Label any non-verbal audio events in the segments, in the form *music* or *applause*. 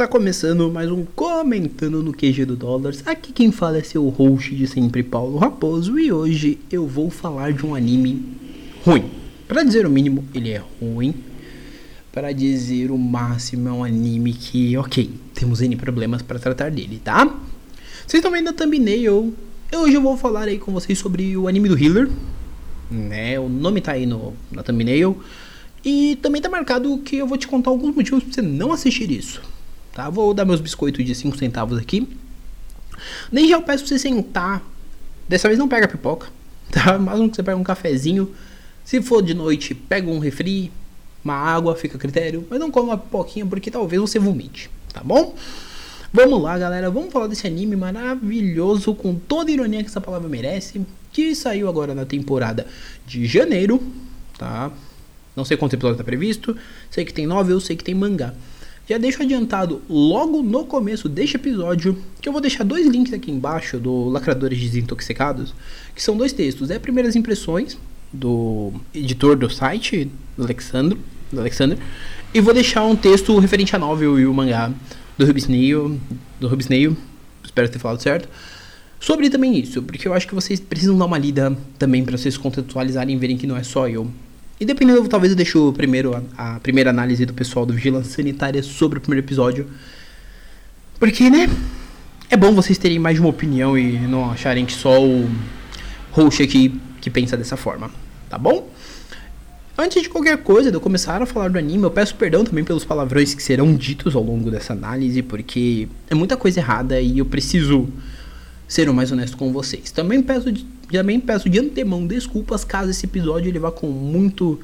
Está começando mais um Comentando no QG do Dólares. Aqui quem fala é seu host de sempre, Paulo Raposo. E hoje eu vou falar de um anime ruim. Para dizer o mínimo, ele é ruim. Para dizer o máximo, é um anime que, ok, temos N problemas para tratar dele, tá? Vocês estão vendo a thumbnail. Hoje eu vou falar aí com vocês sobre o anime do Healer. Né? O nome tá aí no, na thumbnail. E também tá marcado que eu vou te contar alguns motivos para você não assistir isso. Tá? Vou dar meus biscoitos de 5 centavos aqui. Desde já eu peço pra você sentar. Dessa vez não pega pipoca, *laughs* tá? Mas que você pega um cafezinho. Se for de noite, pega um refri, uma água, fica a critério. Mas não come uma pipoquinha porque talvez você vomite, tá bom? Vamos lá, galera. Vamos falar desse anime maravilhoso, com toda a ironia que essa palavra merece. Que saiu agora na temporada de janeiro, tá? Não sei quantos episódios está previsto. Sei que tem nove, eu sei que tem mangá. Já deixo adiantado logo no começo deste episódio que eu vou deixar dois links aqui embaixo do Lacradores Desintoxicados, que são dois textos. É primeiras impressões do editor do site, do Alexandre, do Alexander, e vou deixar um texto referente a novel e o mangá do Rubisneio, do Rubisneio, espero ter falado certo, sobre também isso, porque eu acho que vocês precisam dar uma lida também para vocês contextualizarem e verem que não é só eu e dependendo, talvez eu deixe primeiro a, a, primeira análise do pessoal do Vigilância Sanitária sobre o primeiro episódio. Porque, né? É bom vocês terem mais de uma opinião e não acharem que só o host aqui que pensa dessa forma, tá bom? Antes de qualquer coisa, de eu começar a falar do anime, eu peço perdão também pelos palavrões que serão ditos ao longo dessa análise, porque é muita coisa errada e eu preciso ser o mais honesto com vocês. Também peço também peço de antemão desculpas caso esse episódio ele vá com muito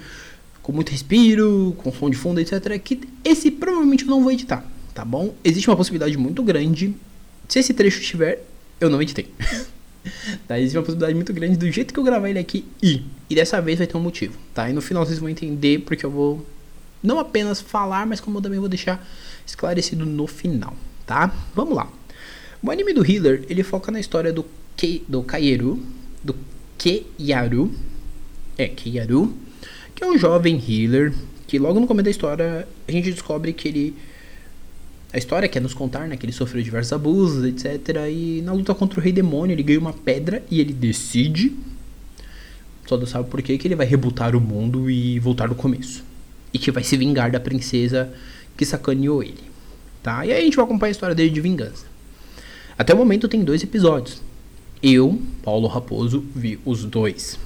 com muito respiro, com som de fundo, etc. Que esse provavelmente eu não vou editar, tá bom? Existe uma possibilidade muito grande. Se esse trecho estiver, eu não editei. *laughs* tá? Existe uma possibilidade muito grande do jeito que eu gravar ele aqui e. E dessa vez vai ter um motivo, tá? E no final vocês vão entender porque eu vou não apenas falar, mas como eu também vou deixar esclarecido no final, tá? Vamos lá. O anime do Healer, ele foca na história do Ke, do Kaieru, do Keiyaru, é, Keiyaru, que é um jovem healer, que logo no começo da história a gente descobre que ele a história quer nos contar, né, que ele sofreu diversos abusos, etc. E na luta contra o rei demônio, ele ganha uma pedra e ele decide, só Deus sabe por quê, que ele vai rebutar o mundo e voltar do começo. E que vai se vingar da princesa que sacaneou ele. Tá? E aí a gente vai acompanhar a história dele de vingança. Até o momento tem dois episódios. Eu, Paulo Raposo, vi os dois.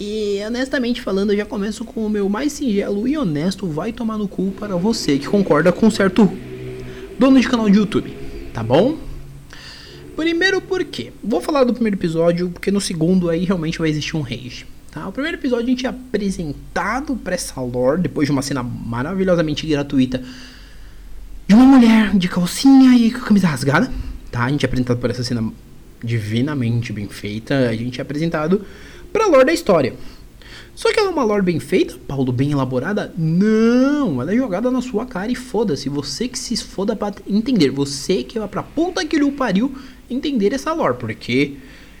E honestamente falando, eu já começo com o meu mais singelo e honesto vai tomar no cu para você que concorda com certo dono de canal de YouTube, tá bom? Primeiro porque, vou falar do primeiro episódio, porque no segundo aí realmente vai existir um rage. Tá? O primeiro episódio a gente é apresentado para essa lore, depois de uma cena maravilhosamente gratuita de uma mulher de calcinha e camisa rasgada tá? A gente é apresentado por essa cena divinamente bem feita, a gente é apresentado pra lore da história. Só que ela é uma lore bem feita, Paulo, bem elaborada? Não, ela é jogada na sua cara e foda-se. Você que se esfoda pra entender. Você que vai pra puta que lhe pariu entender essa lore. Porque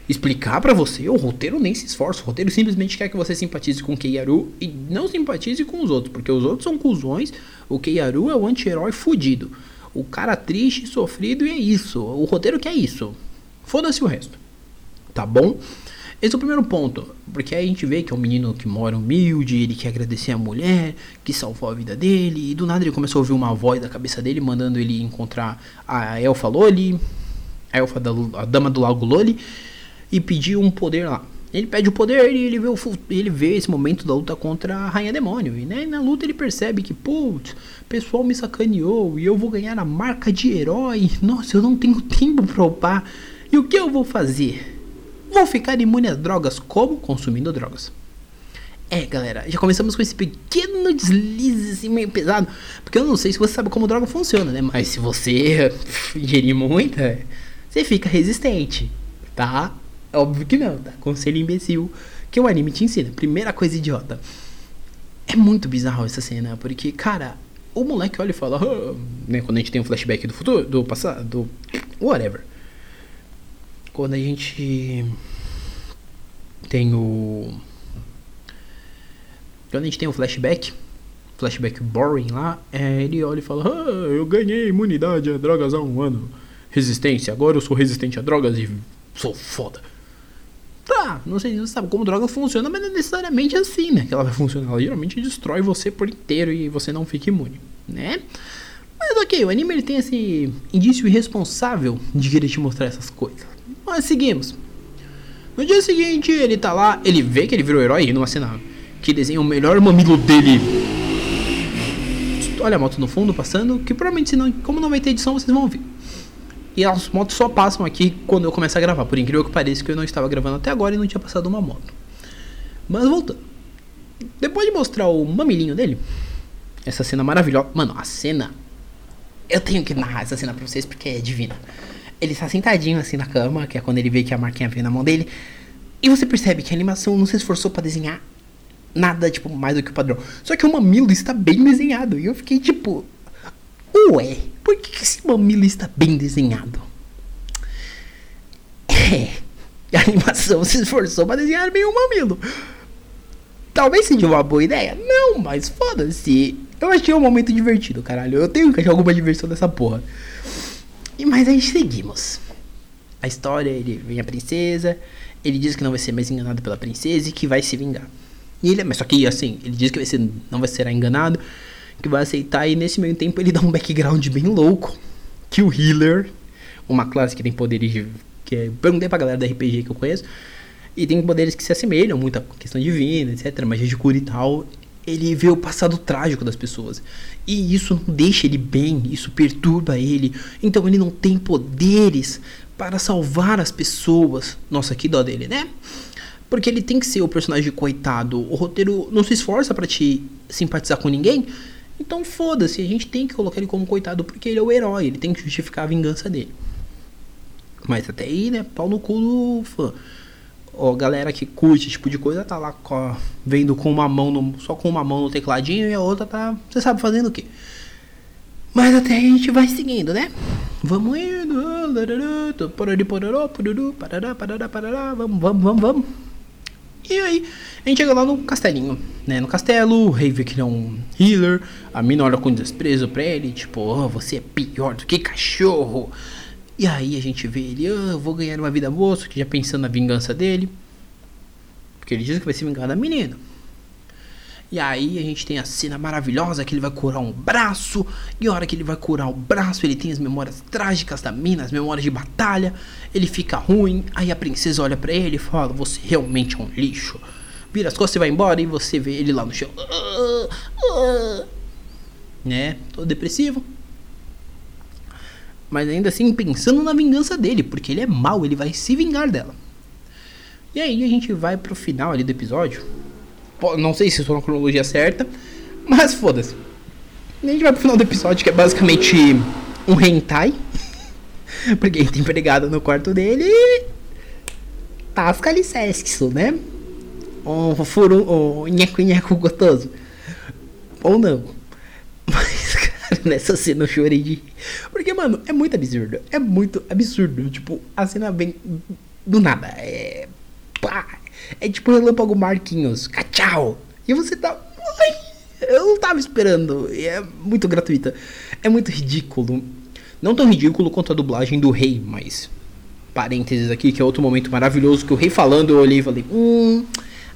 explicar para você, o roteiro nem se esforça. O roteiro simplesmente quer que você simpatize com o Keiyaru e não simpatize com os outros. Porque os outros são cuzões. O Keiyaru é o anti-herói fudido. O cara triste, sofrido e é isso. O roteiro que é isso. Foda-se o resto. Tá bom? Esse é o primeiro ponto, porque aí a gente vê que é um menino que mora humilde, ele quer agradecer a mulher que salvou a vida dele, e do nada ele começou a ouvir uma voz da cabeça dele mandando ele encontrar a Elfa Loli, a Elfa da a Dama do Lago Loli, e pedir um poder lá. Ele pede o poder e ele vê, o, ele vê esse momento da luta contra a Rainha Demônio. E né, na luta ele percebe que, putz, o pessoal me sacaneou e eu vou ganhar a marca de herói. Nossa, eu não tenho tempo pra upar. E o que eu vou fazer? Vou ficar imune a drogas como consumindo drogas. É, galera, já começamos com esse pequeno deslize assim, meio pesado. Porque eu não sei se você sabe como droga funciona, né? Mas se você *laughs* ingerir muita, você fica resistente, tá? Óbvio que não, tá? Conselho imbecil que o anime te ensina. Primeira coisa idiota. É muito bizarro essa cena, porque, cara, o moleque olha e fala, oh, né, quando a gente tem um flashback do futuro, do passado, do whatever. Quando a gente tem o quando a gente tem um flashback, flashback boring lá, é, ele olha e fala: ah, Eu ganhei imunidade a drogas há um ano. Resistência, agora eu sou resistente a drogas e sou foda. Tá, não sei se você sabe como droga funciona, mas não é necessariamente assim, né? Que ela vai funcionar. Ela geralmente destrói você por inteiro e você não fica imune, né? Mas ok, o anime ele tem esse indício irresponsável de querer te mostrar essas coisas. Mas seguimos. No dia seguinte, ele tá lá, ele vê que ele virou herói numa cena que desenha o melhor mamilo dele. Olha a moto no fundo passando, que provavelmente, não, como não vai ter edição, vocês vão ouvir. E as motos só passam aqui quando eu começo a gravar. Por incrível que pareça, que eu não estava gravando até agora e não tinha passado uma moto. Mas voltando. Depois de mostrar o mamilinho dele, essa cena maravilhosa. Mano, a cena. Eu tenho que narrar essa cena pra vocês porque é divina. Ele está sentadinho assim na cama, que é quando ele vê que a marquinha vem na mão dele. E você percebe que a animação não se esforçou para desenhar nada, tipo, mais do que o padrão. Só que o mamilo está bem desenhado. E eu fiquei tipo. Ué, por que esse mamilo está bem desenhado? É. *laughs* A animação se esforçou para desenhar bem o mamilo. Talvez seja uma boa ideia. Não, mas foda-se. Eu achei um momento divertido, caralho. Eu tenho que achar alguma diversão nessa porra. E mas aí seguimos. A história, ele vem a princesa, ele diz que não vai ser mais enganado pela princesa e que vai se vingar. E ele, mas só que assim, ele diz que vai ser, não vai ser enganado, que vai aceitar e nesse meio tempo ele dá um background bem louco. Que o healer, uma classe que tem poderes de, que é, perguntei pra galera da RPG que eu conheço, e tem poderes que se assemelham muito à questão divina, etc, magia de cura e tal ele vê o passado trágico das pessoas. E isso não deixa ele bem, isso perturba ele. Então ele não tem poderes para salvar as pessoas. Nossa, que dó dele, né? Porque ele tem que ser o personagem coitado. O roteiro não se esforça para te simpatizar com ninguém. Então foda-se, a gente tem que colocar ele como coitado porque ele é o herói, ele tem que justificar a vingança dele. Mas até aí, né, pau no cu do fã ó, galera que curte esse tipo de coisa tá lá ó, vendo com uma mão no, só com uma mão no tecladinho e a outra tá, você sabe fazendo o quê? Mas até a gente vai seguindo, né? Vamos indo, vamos, vamos, vamos, vamos. E aí, a gente chega lá no castelinho, né? No castelo, o rei vê que ele é um healer, a mina olha com desprezo pra ele, tipo, oh, você é pior do que cachorro. E aí a gente vê ele, ah, vou ganhar uma vida moço, que já pensando na vingança dele. Porque ele diz que vai se vingar da menina. E aí a gente tem a cena maravilhosa que ele vai curar um braço. E a hora que ele vai curar o braço, ele tem as memórias trágicas da mina, as memórias de batalha. Ele fica ruim. Aí a princesa olha para ele e fala: Você realmente é um lixo. Vira as costas e vai embora. E você vê ele lá no chão. *laughs* Né? Todo depressivo mas ainda assim pensando na vingança dele, porque ele é mau, ele vai se vingar dela. E aí a gente vai pro final ali do episódio. Não sei se estou na cronologia certa, mas foda-se. A gente vai pro final do episódio, que é basicamente um hentai. *laughs* porque ele tem empregada no quarto dele e. Tasca-lhe sexo, né? Um furo, um nheco-nheco gostoso. Ou não. *laughs* Mas, Nessa cena eu chorei de. Porque, mano, é muito absurdo. É muito absurdo. Tipo, a cena vem do nada. É. Pá! É tipo relâmpago Marquinhos. Cachau! E você tá. Ai, eu não tava esperando. É muito gratuita. É muito ridículo. Não tão ridículo quanto a dublagem do rei, mas. Parênteses aqui, que é outro momento maravilhoso que o rei falando, eu olhei e falei. Hum.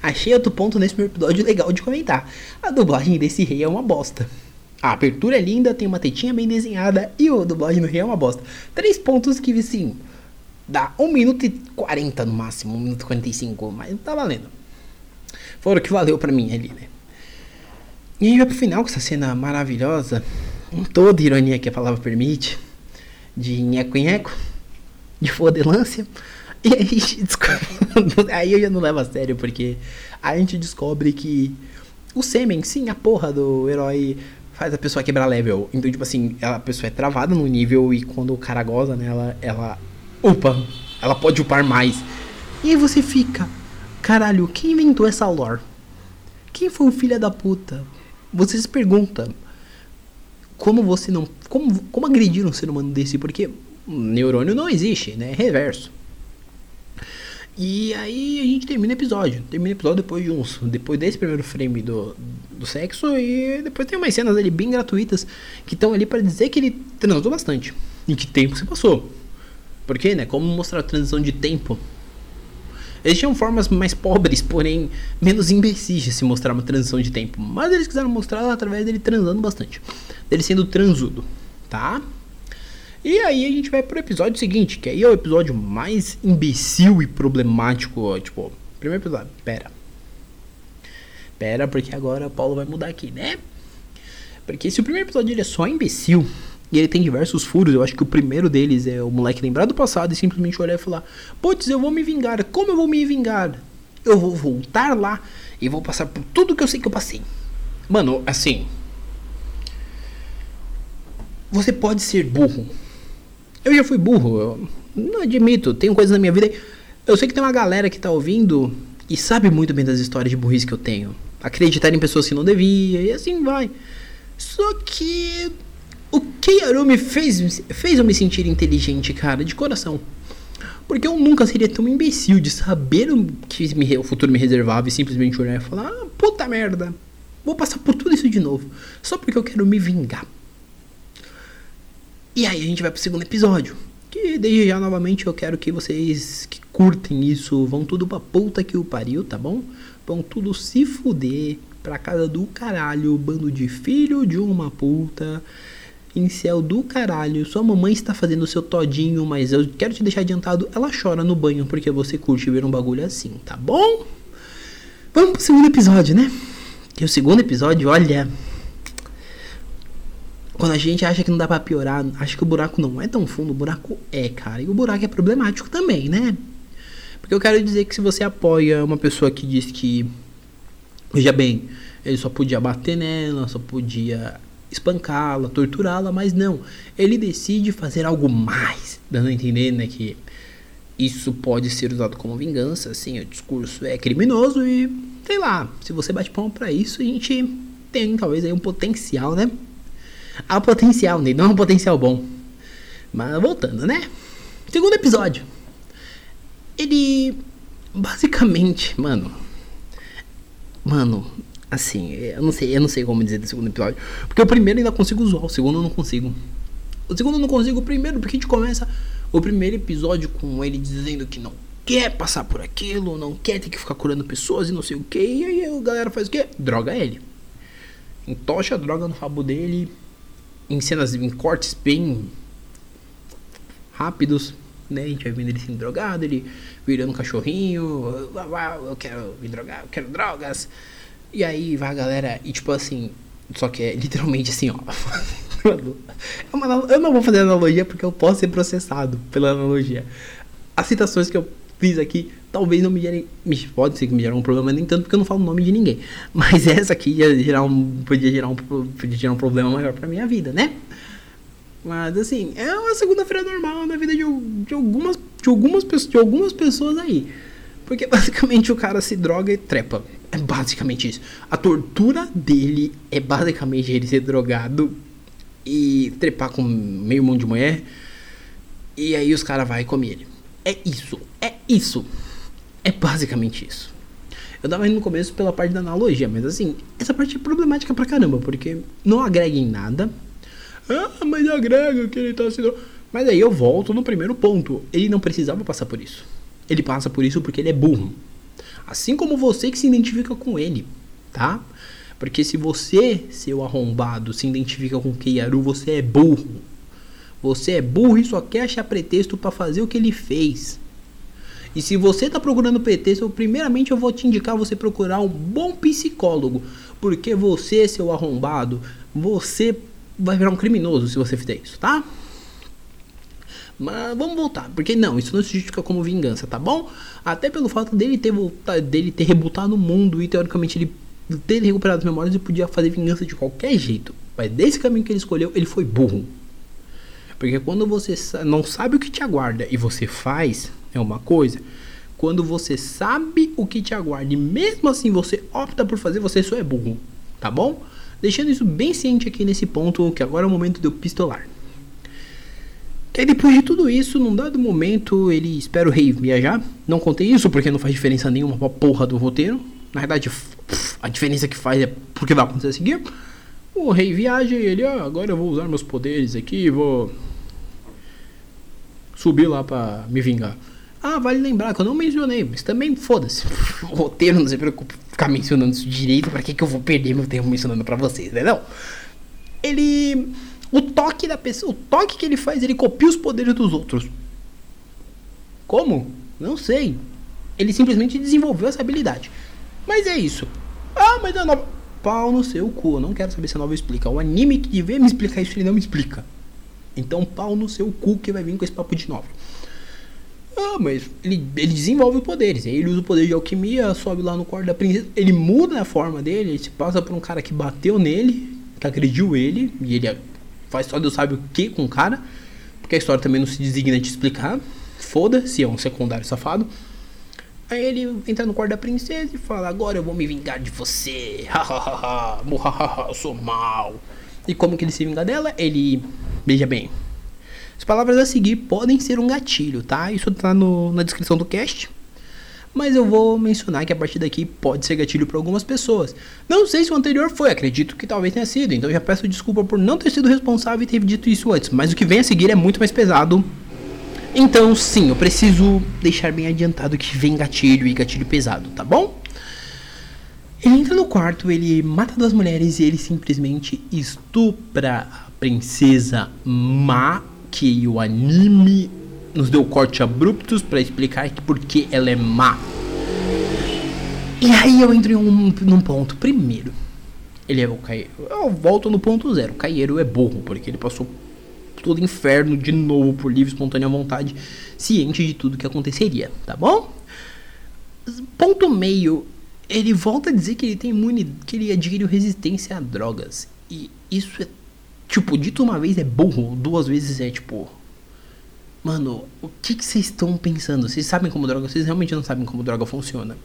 Achei outro ponto nesse episódio legal de comentar. A dublagem desse rei é uma bosta. A abertura é linda, tem uma tetinha bem desenhada e o dublagem no Rio é uma bosta. Três pontos que, assim, dá 1 minuto e 40 no máximo, 1 minuto e 45, mas tá valendo. Foi o que valeu pra mim ali, né? E a gente vai pro final com essa cena maravilhosa, com toda ironia que a palavra permite, de nheco-nheco, de fodelância. E aí a gente descobre. *laughs* aí eu já não levo a sério, porque a gente descobre que o sêmen, sim, a porra do herói faz a pessoa quebrar level. Então, tipo assim, a pessoa é travada no nível e quando o cara goza nela, ela upa. Ela pode upar mais. E aí você fica, caralho, quem inventou essa lore? Quem foi o filho da puta? Você se pergunta como você não. Como, como agredir um ser humano desse? Porque neurônio não existe, né? É reverso. E aí a gente termina o episódio. Termina o episódio depois de uns. Depois desse primeiro frame do, do sexo. E depois tem umas cenas ali bem gratuitas que estão ali para dizer que ele transou bastante. E que tempo se passou. Porque, né? Como mostrar a transição de tempo. Eles tinham formas mais pobres, porém menos imbecis de se mostrar uma transição de tempo. Mas eles quiseram mostrar através dele transando bastante. Dele sendo transudo, tá? E aí a gente vai pro episódio seguinte, que aí é o episódio mais imbecil e problemático. Tipo, primeiro episódio, pera. Pera, porque agora o Paulo vai mudar aqui, né? Porque se o primeiro episódio ele é só imbecil, e ele tem diversos furos, eu acho que o primeiro deles é o moleque lembrar do passado e simplesmente olhar e falar: Putz, eu vou me vingar. Como eu vou me vingar? Eu vou voltar lá e vou passar por tudo que eu sei que eu passei. Mano, assim. Você pode ser burro, eu já fui burro, eu não admito, tenho coisas na minha vida. Eu sei que tem uma galera que tá ouvindo e sabe muito bem das histórias de burrice que eu tenho. Acreditar em pessoas que não devia e assim vai. Só que o Keiaru me fez, fez eu me sentir inteligente, cara, de coração. Porque eu nunca seria tão imbecil de saber o que me, o futuro me reservava e simplesmente olhar e falar: ah, puta merda, vou passar por tudo isso de novo. Só porque eu quero me vingar. E aí a gente vai pro segundo episódio. Que desde já novamente eu quero que vocês que curtem isso vão tudo pra puta que o pariu, tá bom? Vão tudo se fuder pra casa do caralho, bando de filho de uma puta. Céu do caralho, sua mamãe está fazendo o seu todinho, mas eu quero te deixar adiantado, ela chora no banho porque você curte ver um bagulho assim, tá bom? Vamos pro segundo episódio, né? Que o segundo episódio, olha, quando a gente acha que não dá para piorar, acha que o buraco não é tão fundo, o buraco é, cara. E o buraco é problemático também, né? Porque eu quero dizer que se você apoia uma pessoa que diz que, veja bem, ele só podia bater nela, só podia espancá-la, torturá-la, mas não. Ele decide fazer algo mais, dando a entender, né, que isso pode ser usado como vingança, assim, o discurso é criminoso e, sei lá, se você bate palma para isso, a gente tem talvez aí um potencial, né? Há potencial nele, não é um potencial bom. Mas voltando, né? Segundo episódio. Ele basicamente, mano. Mano, assim, eu não sei, eu não sei como dizer do segundo episódio, porque o primeiro ainda consigo usar, o segundo eu não consigo. O segundo eu não consigo, o primeiro porque a gente começa o primeiro episódio com ele dizendo que não quer passar por aquilo, não quer ter que ficar curando pessoas e não sei o que, e aí a galera faz o que? Droga ele. Entocha a droga no rabo dele em cenas, em cortes bem rápidos, né? A gente vai vendo ele sendo drogado, ele virando um cachorrinho, eu quero me drogar, eu quero drogas. E aí vai a galera, e tipo assim, só que é literalmente assim, ó. *laughs* Eu não vou fazer analogia porque eu posso ser processado pela analogia. As citações que eu fiz aqui talvez não me gerem. Pode ser que me gerem um problema, nem tanto porque eu não falo o nome de ninguém. Mas *laughs* essa aqui ia gerar um, podia, gerar um, podia gerar um problema maior pra minha vida, né? Mas assim, é uma segunda-feira normal na vida de, de, algumas, de, algumas, de algumas pessoas aí. Porque *laughs* basicamente o cara se droga e trepa. É basicamente isso. A tortura dele é basicamente ele ser drogado e trepar com meio mundo de mulher. E aí os caras vai comem ele. É isso. É isso. É basicamente isso. Eu tava indo no começo pela parte da analogia, mas assim, essa parte é problemática pra caramba, porque não agrega em nada. Ah, mas agrega que ele tá sendo. Mas aí eu volto no primeiro ponto. Ele não precisava passar por isso. Ele passa por isso porque ele é burro. Assim como você que se identifica com ele, tá? Porque se você, seu arrombado, se identifica com Keiaru, você é burro. Você é burro e só quer achar pretexto para fazer o que ele fez. E se você está procurando eu, primeiramente eu vou te indicar você procurar um bom psicólogo. Porque você, seu arrombado, você vai virar um criminoso se você fizer isso, tá? Mas vamos voltar, porque não, isso não se justifica como vingança, tá bom? Até pelo fato dele ter voltado, dele ter rebutado o mundo e teoricamente ele ter recuperado as memórias e podia fazer vingança de qualquer jeito. Mas desse caminho que ele escolheu, ele foi burro. Porque quando você não sabe o que te aguarda e você faz, é uma coisa. Quando você sabe o que te aguarda e mesmo assim você opta por fazer, você só é burro, tá bom? Deixando isso bem ciente aqui nesse ponto, que agora é o momento de eu pistolar. E depois de tudo isso, num dado momento, ele espera o rei viajar. Não contei isso porque não faz diferença nenhuma pra porra do roteiro. Na verdade, a diferença que faz é porque vai acontecer a seguir. O rei viaja e ele, ah, agora eu vou usar meus poderes aqui, vou subir lá pra me vingar. Ah, vale lembrar que eu não mencionei, mas também foda-se. *laughs* O roteiro não se preocupe ficar mencionando isso direito, pra que, que eu vou perder meu tempo mencionando pra vocês, né? Não. Ele. O toque da pessoa. O toque que ele faz, ele copia os poderes dos outros. Como? Não sei. Ele simplesmente desenvolveu essa habilidade. Mas é isso. Ah, mas a nova. Pau no seu cu. Eu não quero saber se a nova explica. O anime que devia me explicar isso, ele não me explica. Então, pau no seu cu que vai vir com esse papo de novo. Ah, mas ele, ele desenvolve poderes. Ele usa o poder de alquimia, sobe lá no quarto da princesa. Ele muda a forma dele. Ele se passa por um cara que bateu nele, que agrediu ele. E ele faz só Deus sabe o que com o cara. Porque a história também não se designa de explicar. Foda-se, é um secundário safado. Aí ele entra no quarto da princesa e fala: Agora eu vou me vingar de você. *laughs* Hahaha, eu sou mal. E como que ele se vinga dela? Ele. Veja bem. As palavras a seguir podem ser um gatilho, tá? Isso tá no, na descrição do cast. Mas eu vou mencionar que a partir daqui pode ser gatilho para algumas pessoas. Não sei se o anterior foi, acredito que talvez tenha sido. Então já peço desculpa por não ter sido responsável e ter dito isso antes. Mas o que vem a seguir é muito mais pesado então, sim, eu preciso deixar bem adiantado que vem gatilho e gatilho pesado, tá bom? Ele entra no quarto, ele mata duas mulheres e ele simplesmente estupra a princesa Ma, que o anime nos deu corte abruptos para explicar que porque ela é má. E aí eu entro em um, num ponto. Primeiro, ele é o Caieiro. Eu volto no ponto zero. O Caieiro é burro, porque ele passou todo inferno de novo por livre espontânea vontade, ciente de tudo que aconteceria, tá bom? Ponto meio, ele volta a dizer que ele tem imune, que ele adquiriu resistência a drogas. E isso é tipo, dito uma vez é burro, duas vezes é tipo, mano, o que que vocês estão pensando? Vocês sabem como droga, vocês realmente não sabem como droga funciona.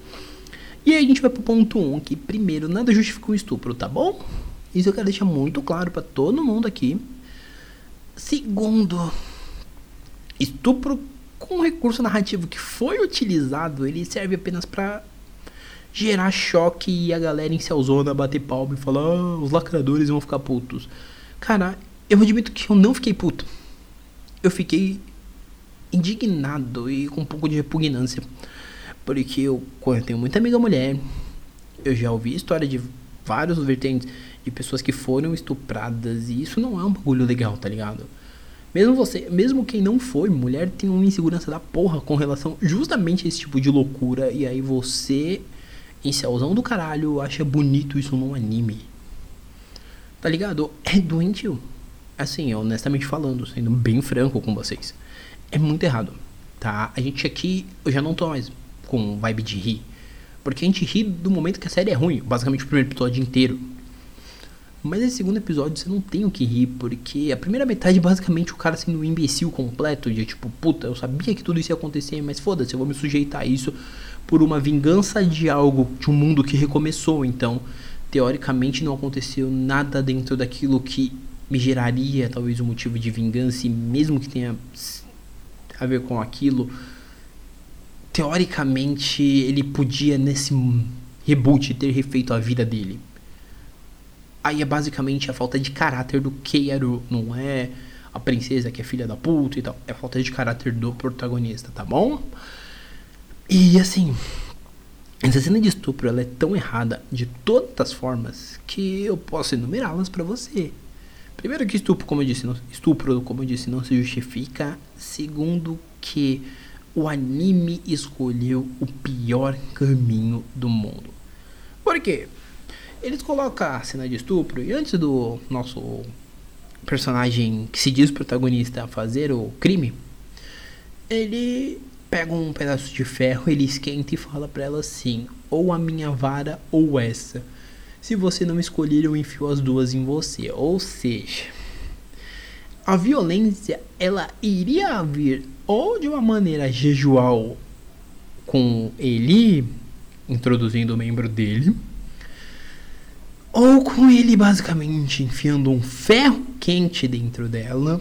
E aí a gente vai pro ponto 1, um, que primeiro, nada justifica o estupro, tá bom? Isso eu quero deixar muito claro para todo mundo aqui. Segundo, estupro com o recurso narrativo que foi utilizado, ele serve apenas para gerar choque e a galera em Celzona bater palma e falar: ah, os lacradores vão ficar putos. Cara, eu admito que eu não fiquei puto. Eu fiquei indignado e com um pouco de repugnância. Porque eu, eu tenho muita amiga mulher, eu já ouvi história de vários vertentes de pessoas que foram estupradas e isso não é um bagulho legal, tá ligado? Mesmo você, mesmo quem não foi mulher, tem uma insegurança da porra com relação justamente a esse tipo de loucura e aí você, em céuzão do caralho, acha bonito isso num anime. Tá ligado? É doentio. Assim, honestamente falando, sendo bem franco com vocês. É muito errado, tá? A gente aqui, eu já não tô mais com vibe de rir. Porque a gente ri do momento que a série é ruim, basicamente o primeiro episódio inteiro. Mas esse segundo episódio você não tem o que rir, porque a primeira metade basicamente o cara sendo um imbecil completo, de tipo, puta, eu sabia que tudo isso ia acontecer, mas foda-se, eu vou me sujeitar a isso por uma vingança de algo, de um mundo que recomeçou. Então, teoricamente não aconteceu nada dentro daquilo que me geraria talvez um motivo de vingança, e mesmo que tenha a ver com aquilo, teoricamente ele podia nesse reboot ter refeito a vida dele. Aí é basicamente a falta de caráter do Keiro, não é a princesa que é filha da puta e tal. É a falta de caráter do protagonista, tá bom? E assim, essa cena de estupro ela é tão errada de todas as formas que eu posso enumerá-las para você. Primeiro que estupro, como eu disse, não, estupro, como eu disse, não se justifica. Segundo que o anime escolheu o pior caminho do mundo. Por quê? Eles colocam a cena de estupro e antes do nosso personagem que se diz protagonista fazer o crime, ele pega um pedaço de ferro, ele esquenta e fala para ela assim: ou a minha vara ou essa. Se você não escolher, eu enfio as duas em você. Ou seja, a violência ela iria vir ou de uma maneira jejual com ele introduzindo o membro dele ou com ele basicamente enfiando um ferro quente dentro dela,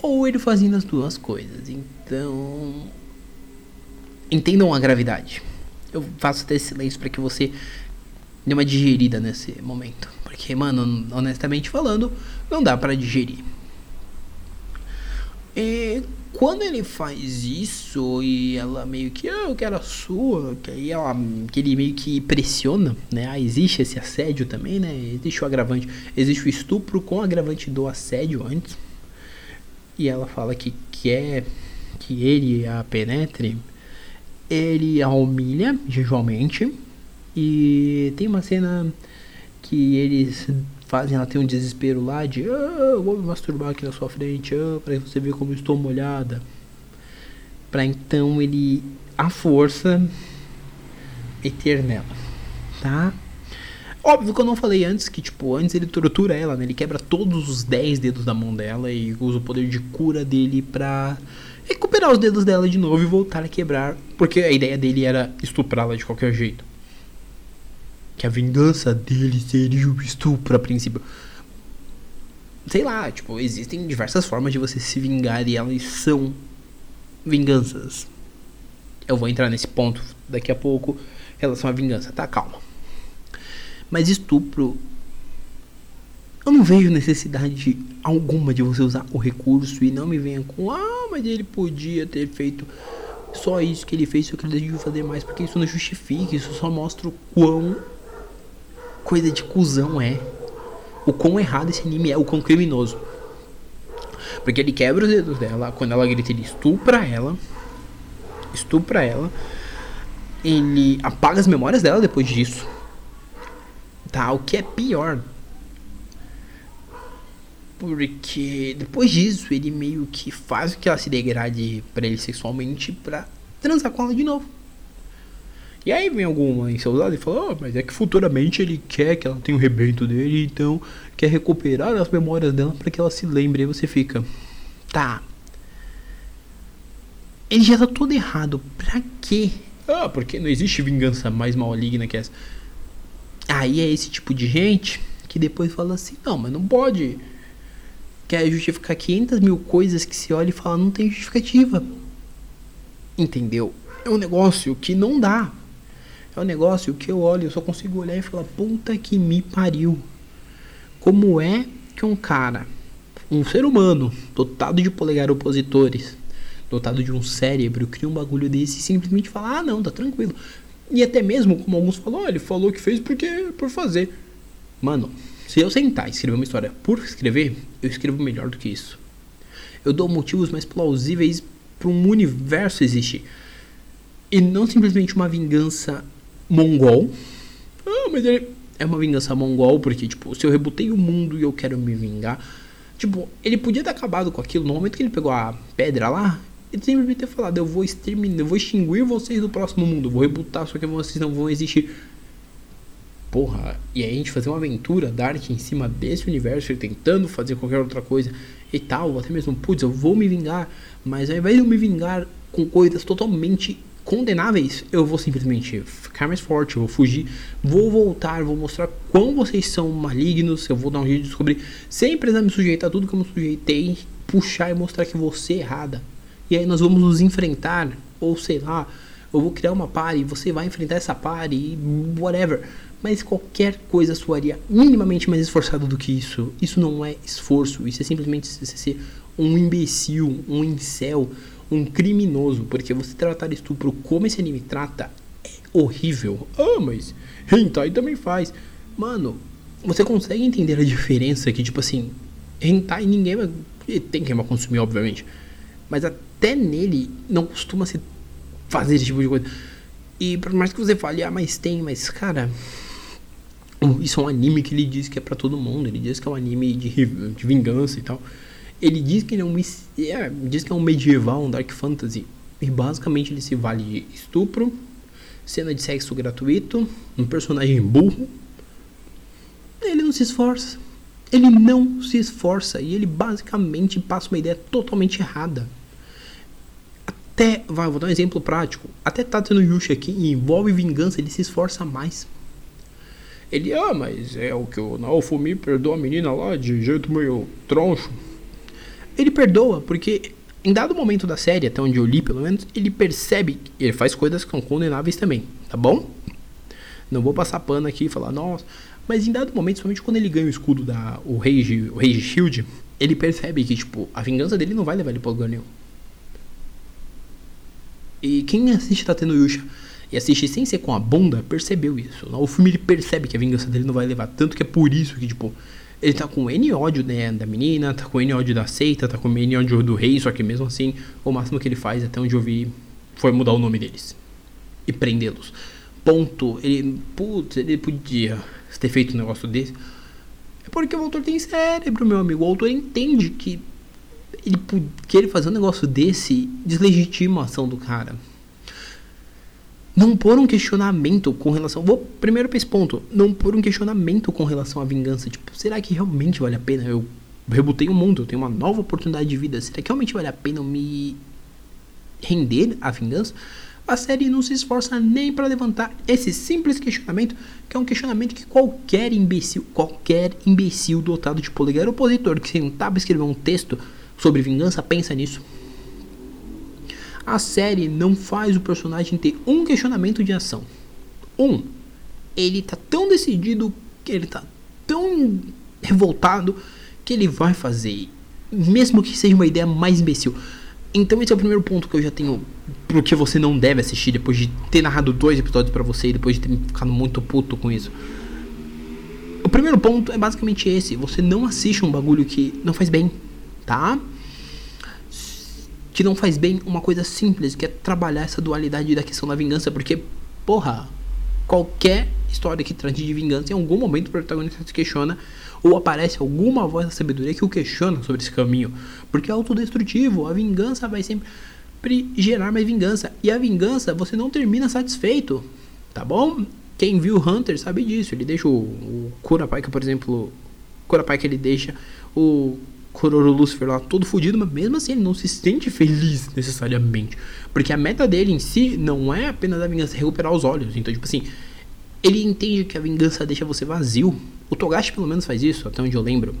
ou ele fazendo as duas coisas. Então, entendam a gravidade. Eu faço até silêncio para que você dê uma digerida nesse momento, porque mano, honestamente falando, não dá para digerir. E quando ele faz isso e ela meio que, ah, eu quero a sua, que aí ela, que ele meio que pressiona, né? Ah, existe esse assédio também, né? Existe o agravante, existe o estupro com agravante do assédio antes. E ela fala que quer que ele a penetre. Ele a humilha, visualmente. E tem uma cena que eles fazem ela ter um desespero lá de ah, vou me masturbar aqui na sua frente, ah, para você ver como estou molhada. Para então ele a força meter nela, tá? Óbvio que eu não falei antes que, tipo, antes ele tortura ela, né? Ele quebra todos os 10 dedos da mão dela e usa o poder de cura dele pra recuperar os dedos dela de novo e voltar a quebrar. Porque a ideia dele era estuprá-la de qualquer jeito que a vingança dele seria o estupro a princípio. Sei lá, tipo, existem diversas formas de você se vingar e elas são vinganças. Eu vou entrar nesse ponto daqui a pouco em relação à vingança, tá? Calma. Mas estupro. Eu não vejo necessidade alguma de você usar o recurso e não me venha com. Ah, mas ele podia ter feito só isso que ele fez, só que ele decidiu fazer mais, porque isso não justifica, isso só mostra o quão coisa de cuzão é. O quão errado esse anime é, o quão criminoso. Porque ele quebra os dedos dela, quando ela grita, ele estupra ela. Estupra ela. Ele apaga as memórias dela depois disso. Tá? O que é pior. Porque depois disso, ele meio que faz que ela se degrade para ele sexualmente pra transar com ela de novo. E aí vem alguma lado e fala, oh, mas é que futuramente ele quer que ela tenha o rebento dele, então quer recuperar as memórias dela para que ela se lembre. Aí você fica, tá. Ele já tá todo errado. Pra quê? Ah, porque não existe vingança mais maligna que essa. Aí é esse tipo de gente que depois fala assim, não, mas não pode. Quer justificar 500 mil coisas que se olha e fala, não tem justificativa. Entendeu? É um negócio que não dá. É um negócio que eu olho, eu só consigo olhar e falar, puta que me pariu. Como é que um cara, um ser humano, dotado de polegar opositores, dotado de um cérebro, cria um bagulho desse e simplesmente fala, ah não, tá tranquilo. E até mesmo, como alguns falam, ele falou que fez porque por fazer. Mano, se eu sentar e escrever uma história por escrever, eu escrevo melhor do que isso. Eu dou motivos mais plausíveis para um universo existir. E não simplesmente uma vingança mongol. Ah, mas ele é uma vingança mongol, porque, tipo, se eu rebutei o mundo e eu quero me vingar. Tipo, ele podia ter acabado com aquilo no momento que ele pegou a pedra lá. Ele simplesmente ter falado: Eu vou exterminar, eu vou extinguir vocês do próximo mundo, vou rebutar, só que vocês não vão existir. Porra, e aí a gente fazer uma aventura Dark em cima desse universo, tentando fazer qualquer outra coisa e tal, até mesmo, putz, eu vou me vingar, mas ao invés de eu me vingar com coisas totalmente condenáveis, eu vou simplesmente ficar mais forte, eu vou fugir, vou voltar, vou mostrar quão vocês são malignos, eu vou dar um jeito de descobrir, sem precisar me sujeitar a tudo que eu me sujeitei, puxar e mostrar que você é errada. E aí nós vamos nos enfrentar, ou sei lá, eu vou criar uma party, você vai enfrentar essa party, whatever. Mas qualquer coisa soaria minimamente mais esforçado do que isso. Isso não é esforço, isso é simplesmente ser um imbecil, um incel, um criminoso, porque você tratar estupro como esse anime trata é horrível. Ah, mas hentai também faz. Mano, você consegue entender a diferença que, tipo assim, hentai ninguém vai... Tem quem vai consumir, obviamente. Mas até nele não costuma se fazer esse tipo de coisa. E por mais que você fale, ah, mas tem, mas cara... Isso é um anime que ele diz que é para todo mundo. Ele diz que é um anime de, de vingança e tal. Ele diz que ele é um, é, diz que é um medieval, um dark fantasy. E basicamente ele se vale de estupro, cena de sexo gratuito, um personagem burro. Ele não se esforça. Ele não se esforça e ele basicamente passa uma ideia totalmente errada. Até, vai, vou dar um exemplo prático. Até Tatano Yushi aqui envolve vingança, ele se esforça mais. Ele, ah, mas é o que o Naofumi perdoa a menina lá de jeito meio troncho. Ele perdoa, porque em dado momento da série, até onde eu li pelo menos, ele percebe, ele faz coisas que são condenáveis também, tá bom? Não vou passar pano aqui e falar, nossa, mas em dado momento, somente quando ele ganha o escudo da o Rage, o Rage Shield, ele percebe que tipo, a vingança dele não vai levar ele para lugar nenhum. E quem assiste Tateno Yusha e assiste sem ser com a bunda, percebeu isso. O filme ele percebe que a vingança dele não vai levar. Tanto que é por isso que, tipo, ele tá com N ódio né, da menina, tá com N ódio da seita, tá com N ódio do rei, só que mesmo assim, o máximo que ele faz, até onde eu vi, foi mudar o nome deles. E prendê-los. Ponto. Ele. Putz, ele podia ter feito um negócio desse. É porque o autor tem cérebro, meu amigo. O autor entende que ele, que ele fazer um negócio desse deslegitima a ação do cara. Não pôr um questionamento com relação. Vou primeiro para esse ponto. Não pôr um questionamento com relação à vingança. Tipo, será que realmente vale a pena? Eu rebutei o mundo, eu tenho uma nova oportunidade de vida. Será que realmente vale a pena me render à vingança? A série não se esforça nem para levantar esse simples questionamento, que é um questionamento que qualquer imbecil, qualquer imbecil dotado de polegar opositor que sentar para escrever um texto sobre vingança pensa nisso. A série não faz o personagem ter um questionamento de ação. Um, ele tá tão decidido, que ele tá tão revoltado que ele vai fazer, mesmo que seja uma ideia mais imbecil. Então esse é o primeiro ponto que eu já tenho porque você não deve assistir depois de ter narrado dois episódios para você e depois de ter ficado muito puto com isso. O primeiro ponto é basicamente esse, você não assiste um bagulho que não faz bem tá? Que não faz bem uma coisa simples, que é trabalhar essa dualidade da questão da vingança, porque, porra, qualquer história que trate de vingança, em algum momento o protagonista se questiona ou aparece alguma voz da sabedoria que o questiona sobre esse caminho, porque é autodestrutivo, a vingança vai sempre gerar mais vingança, e a vingança você não termina satisfeito, tá bom? Quem viu Hunter sabe disso, ele deixa o, o Kurapika, por exemplo, Kurapika ele deixa o Cororo Lucifer lá todo fodido, mas mesmo assim ele não se sente feliz necessariamente. Porque a meta dele em si não é apenas a vingança, é recuperar os olhos. Então, tipo assim, ele entende que a vingança deixa você vazio. O Togashi pelo menos faz isso, até onde eu lembro.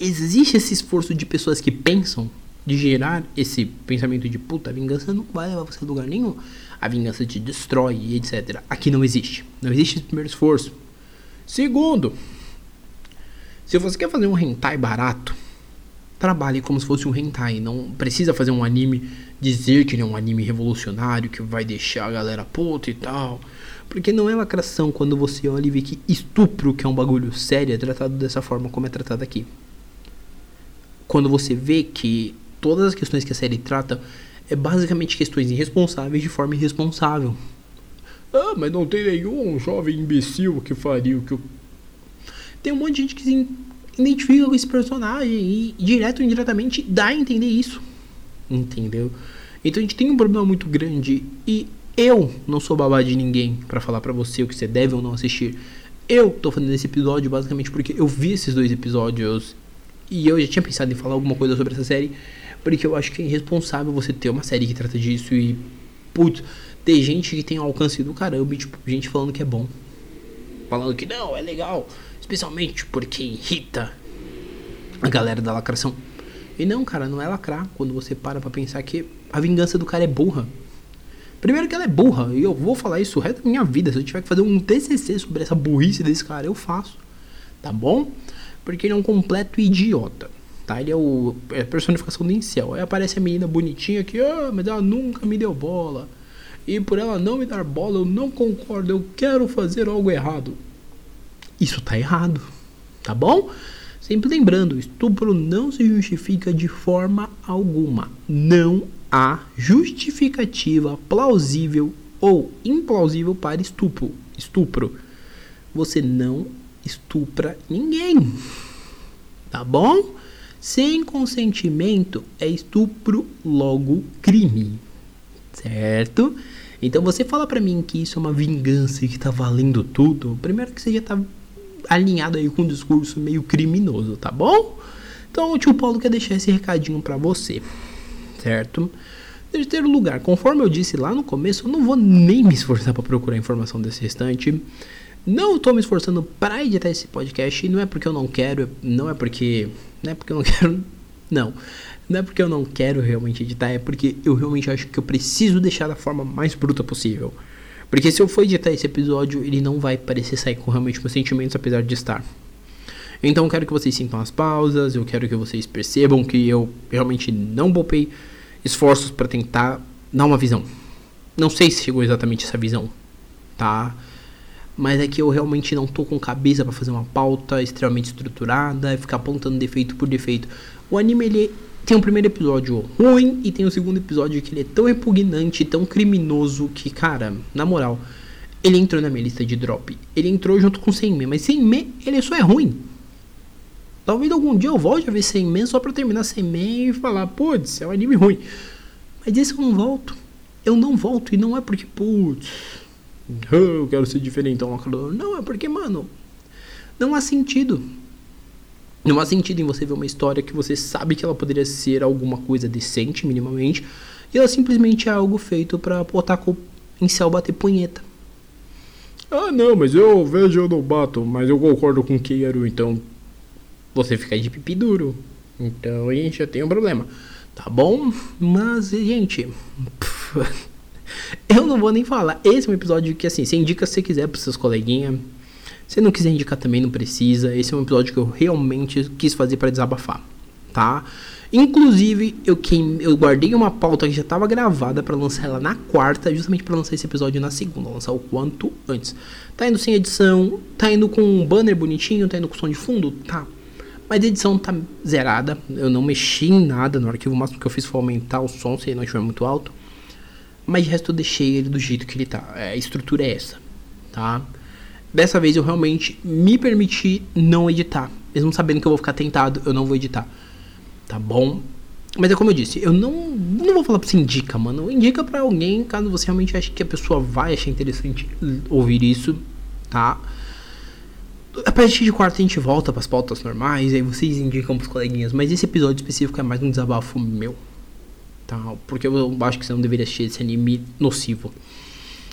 Existe esse esforço de pessoas que pensam, de gerar esse pensamento de puta, a vingança não vai levar você a lugar nenhum. A vingança te destrói etc. Aqui não existe. Não existe esse primeiro esforço. Segundo, se você quer fazer um hentai barato, trabalhe como se fosse um hentai. Não precisa fazer um anime, dizer que ele é um anime revolucionário, que vai deixar a galera puta e tal. Porque não é lacração quando você olha e vê que estupro, que é um bagulho sério, é tratado dessa forma como é tratado aqui. Quando você vê que todas as questões que a série trata é basicamente questões irresponsáveis de forma irresponsável. Ah, mas não tem nenhum jovem imbecil que faria o que o tem um monte de gente que se identifica com esse personagem e direto ou indiretamente dá a entender isso. Entendeu? Então a gente tem um problema muito grande e eu não sou babá de ninguém para falar para você o que você deve ou não assistir. Eu tô fazendo esse episódio basicamente porque eu vi esses dois episódios e eu já tinha pensado em falar alguma coisa sobre essa série, porque eu acho que é irresponsável você ter uma série que trata disso e putz, ter gente que tem alcance do caramba e tipo, gente falando que é bom. Falando que não, é legal. Especialmente porque irrita a galera da lacração. E não, cara, não é lacrar quando você para pra pensar que a vingança do cara é burra. Primeiro que ela é burra, e eu vou falar isso o resto da minha vida. Se eu tiver que fazer um TCC sobre essa burrice desse cara, eu faço. Tá bom? Porque ele é um completo idiota. Tá? Ele é, o, é a personificação do incel. Aí aparece a menina bonitinha que, ah, mas ela nunca me deu bola. E por ela não me dar bola, eu não concordo. Eu quero fazer algo errado. Isso tá errado, tá bom? Sempre lembrando, estupro não se justifica de forma alguma. Não há justificativa plausível ou implausível para estupro. Estupro. Você não estupra ninguém. Tá bom? Sem consentimento é estupro, logo crime. Certo? Então você fala para mim que isso é uma vingança e que tá valendo tudo. Primeiro que você já tá alinhado aí com um discurso meio criminoso, tá bom? Então o tio Paulo quer deixar esse recadinho para você, certo? Terceiro lugar, conforme eu disse lá no começo, eu não vou nem me esforçar para procurar informação desse restante. Não estou me esforçando para editar esse podcast, não é porque eu não quero, não é porque, não é porque eu não *laughs* quero Não. Não é porque eu não quero realmente editar, é porque eu realmente acho que eu preciso deixar da forma mais bruta possível. Porque se eu for editar esse episódio, ele não vai parecer sair com realmente meus sentimentos, apesar de estar. Então eu quero que vocês sintam as pausas, eu quero que vocês percebam que eu realmente não poupei esforços para tentar dar uma visão. Não sei se chegou exatamente essa visão, tá? Mas é que eu realmente não tô com cabeça para fazer uma pauta extremamente estruturada e ficar apontando defeito por defeito. O anime ele tem um primeiro episódio ruim e tem um segundo episódio que ele é tão repugnante, tão criminoso que, cara, na moral, ele entrou na minha lista de drop. Ele entrou junto com Senme, mas Senme, ele só é ruim. Talvez algum dia eu volte a ver Senme só pra terminar Senme e falar, putz, é um anime ruim. Mas esse eu não volto. Eu não volto e não é porque, putz, eu quero ser diferente. Não, é porque, mano, não há sentido. Não há sentido em você ver uma história que você sabe que ela poderia ser alguma coisa decente, minimamente, e ela simplesmente é algo feito pra botar em céu bater punheta. Ah, não, mas eu vejo eu não bato, mas eu concordo com o Keiru, então você fica de pipi duro. Então a gente já tem um problema. Tá bom? Mas, gente. *laughs* eu não vou nem falar. Esse é um episódio que, assim, você indica se você quiser pros seus coleguinhas. Se não quiser indicar também, não precisa. Esse é um episódio que eu realmente quis fazer para desabafar, tá? Inclusive, eu, queim, eu guardei uma pauta que já estava gravada para lançar ela na quarta, justamente para lançar esse episódio na segunda, lançar o quanto antes. Tá indo sem edição, tá indo com um banner bonitinho, tá indo com som de fundo, tá. Mas a edição tá zerada, eu não mexi em nada no arquivo, o máximo que eu fiz foi aumentar o som se ele não estiver muito alto. Mas de resto eu deixei ele do jeito que ele tá. É, a estrutura é essa, tá? Dessa vez eu realmente me permiti não editar. Mesmo sabendo que eu vou ficar tentado, eu não vou editar. Tá bom? Mas é como eu disse, eu não, não vou falar pra você indica, mano. Indica pra alguém caso você realmente ache que a pessoa vai achar interessante ouvir isso, tá? A partir de quarta a gente volta pras pautas normais, aí vocês indicam pros coleguinhas. Mas esse episódio específico é mais um desabafo meu, tá? Porque eu acho que você não deveria assistir esse anime nocivo.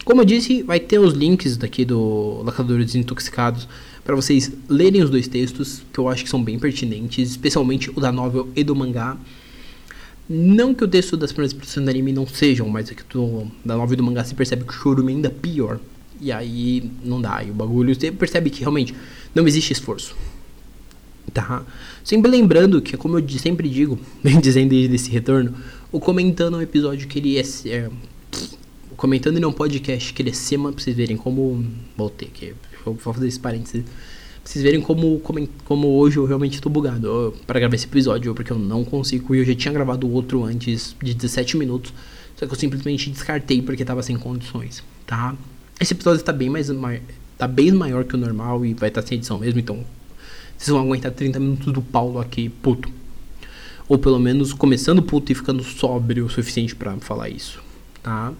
Como eu disse, vai ter os links daqui do Lacadores Desintoxicados para vocês lerem os dois textos, que eu acho que são bem pertinentes, especialmente o da novel e do mangá. Não que o texto das primeiras expressões do anime não sejam, mas é que do, da novel e do mangá se percebe que o é ainda pior. E aí não dá, e o bagulho você percebe que realmente não existe esforço. Tá? Sempre lembrando que, como eu sempre digo, *laughs* bem dizendo desde esse retorno, o comentando é um episódio que ele é, é comentando em um podcast que ele é pra vocês verem como. Voltei aqui, vou fazer esse parênteses. Pra vocês verem como, como, como hoje eu realmente tô bugado para gravar esse episódio, porque eu não consigo. Eu já tinha gravado outro antes de 17 minutos, só que eu simplesmente descartei porque tava sem condições, tá? Esse episódio está bem mais tá bem maior que o normal e vai estar tá sem edição mesmo, então vocês vão aguentar 30 minutos do Paulo aqui puto. Ou pelo menos começando puto e ficando sóbrio o suficiente para falar isso, tá?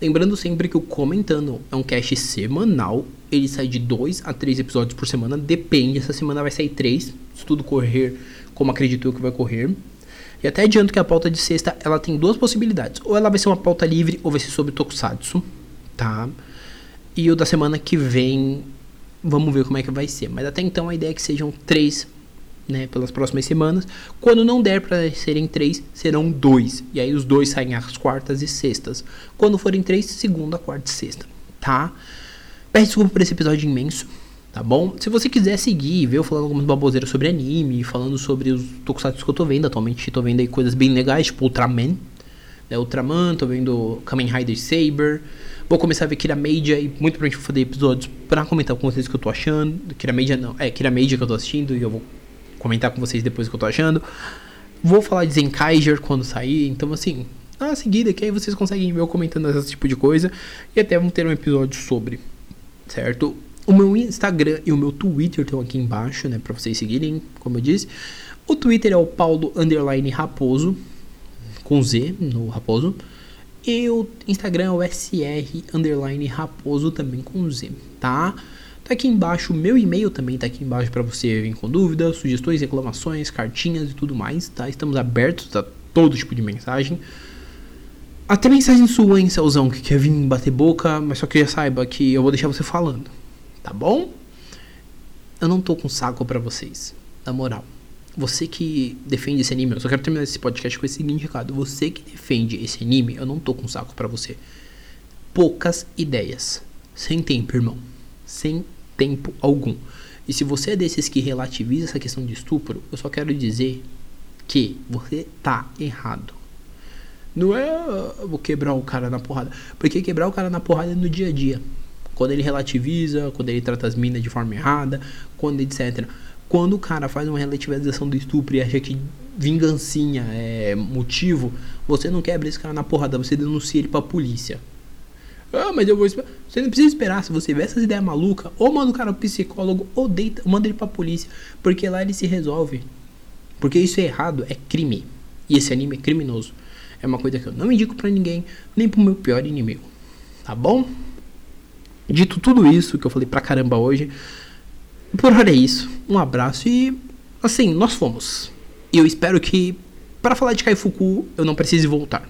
Lembrando sempre que o Comentando é um cast semanal. Ele sai de 2 a 3 episódios por semana. Depende, essa semana vai sair 3. Se tudo correr como acredito eu que vai correr. E até adianto que a pauta de sexta ela tem duas possibilidades. Ou ela vai ser uma pauta livre ou vai ser sobre Tokusatsu. Tá? E o da semana que vem, vamos ver como é que vai ser. Mas até então a ideia é que sejam três né, pelas próximas semanas. Quando não der para serem três, serão dois. E aí os dois saem às quartas e sextas. Quando forem três, segunda, quarta e sexta, tá? Peço desculpa por esse episódio imenso, tá bom? Se você quiser seguir, ver eu falando algumas baboseiras sobre anime, falando sobre os tokusatsu que eu tô vendo, atualmente tô vendo aí coisas bem legais, tipo Ultraman, né, Ultraman, tô vendo Kamen Rider Saber. Vou começar a ver Kira Media e muito provavelmente vou fazer episódios pra comentar com vocês o que eu tô achando. Kira Media não, é Kira Media que eu tô assistindo e eu vou comentar com vocês depois o que eu tô achando. Vou falar de Zenkaiger quando sair, então assim, a seguida que aí vocês conseguem ver eu comentando esse tipo de coisa e até vamos ter um episódio sobre, certo? O meu Instagram e o meu Twitter estão aqui embaixo, né, para vocês seguirem, como eu disse. O Twitter é o Paulo underline Raposo com Z no Raposo. E o Instagram é o SR underline Raposo também com Z, tá? Tá aqui embaixo, o meu e-mail também tá aqui embaixo para você vir com dúvidas, sugestões, reclamações, cartinhas e tudo mais, tá? Estamos abertos a todo tipo de mensagem. Até mensagem sua, hein, Celzão, que quer vir bater boca, mas só que já saiba que eu vou deixar você falando, tá bom? Eu não tô com saco para vocês, na moral. você que defende esse anime, eu só quero terminar esse podcast com esse seguinte recado. Você que defende esse anime, eu não tô com saco para você. Poucas ideias. Sem tempo, irmão. Sem tempo algum. E se você é desses que relativiza essa questão de estupro, eu só quero dizer que você tá errado. Não é eu vou quebrar o cara na porrada. Porque quebrar o cara na porrada é no dia a dia. Quando ele relativiza, quando ele trata as minas de forma errada, quando etc. Quando o cara faz uma relativização do estupro e acha que vingancinha é motivo, você não quebra esse cara na porrada, você denuncia ele pra polícia. Ah, mas eu vou esperar. Você não precisa esperar. Se você vê essas ideias malucas, ou manda o cara pro psicólogo, ou deita, manda ele pra polícia. Porque lá ele se resolve. Porque isso é errado, é crime. E esse anime é criminoso. É uma coisa que eu não indico para ninguém, nem pro meu pior inimigo. Tá bom? Dito tudo isso que eu falei pra caramba hoje, por hora é isso. Um abraço e assim, nós fomos. E eu espero que para falar de Kaifuku eu não precise voltar.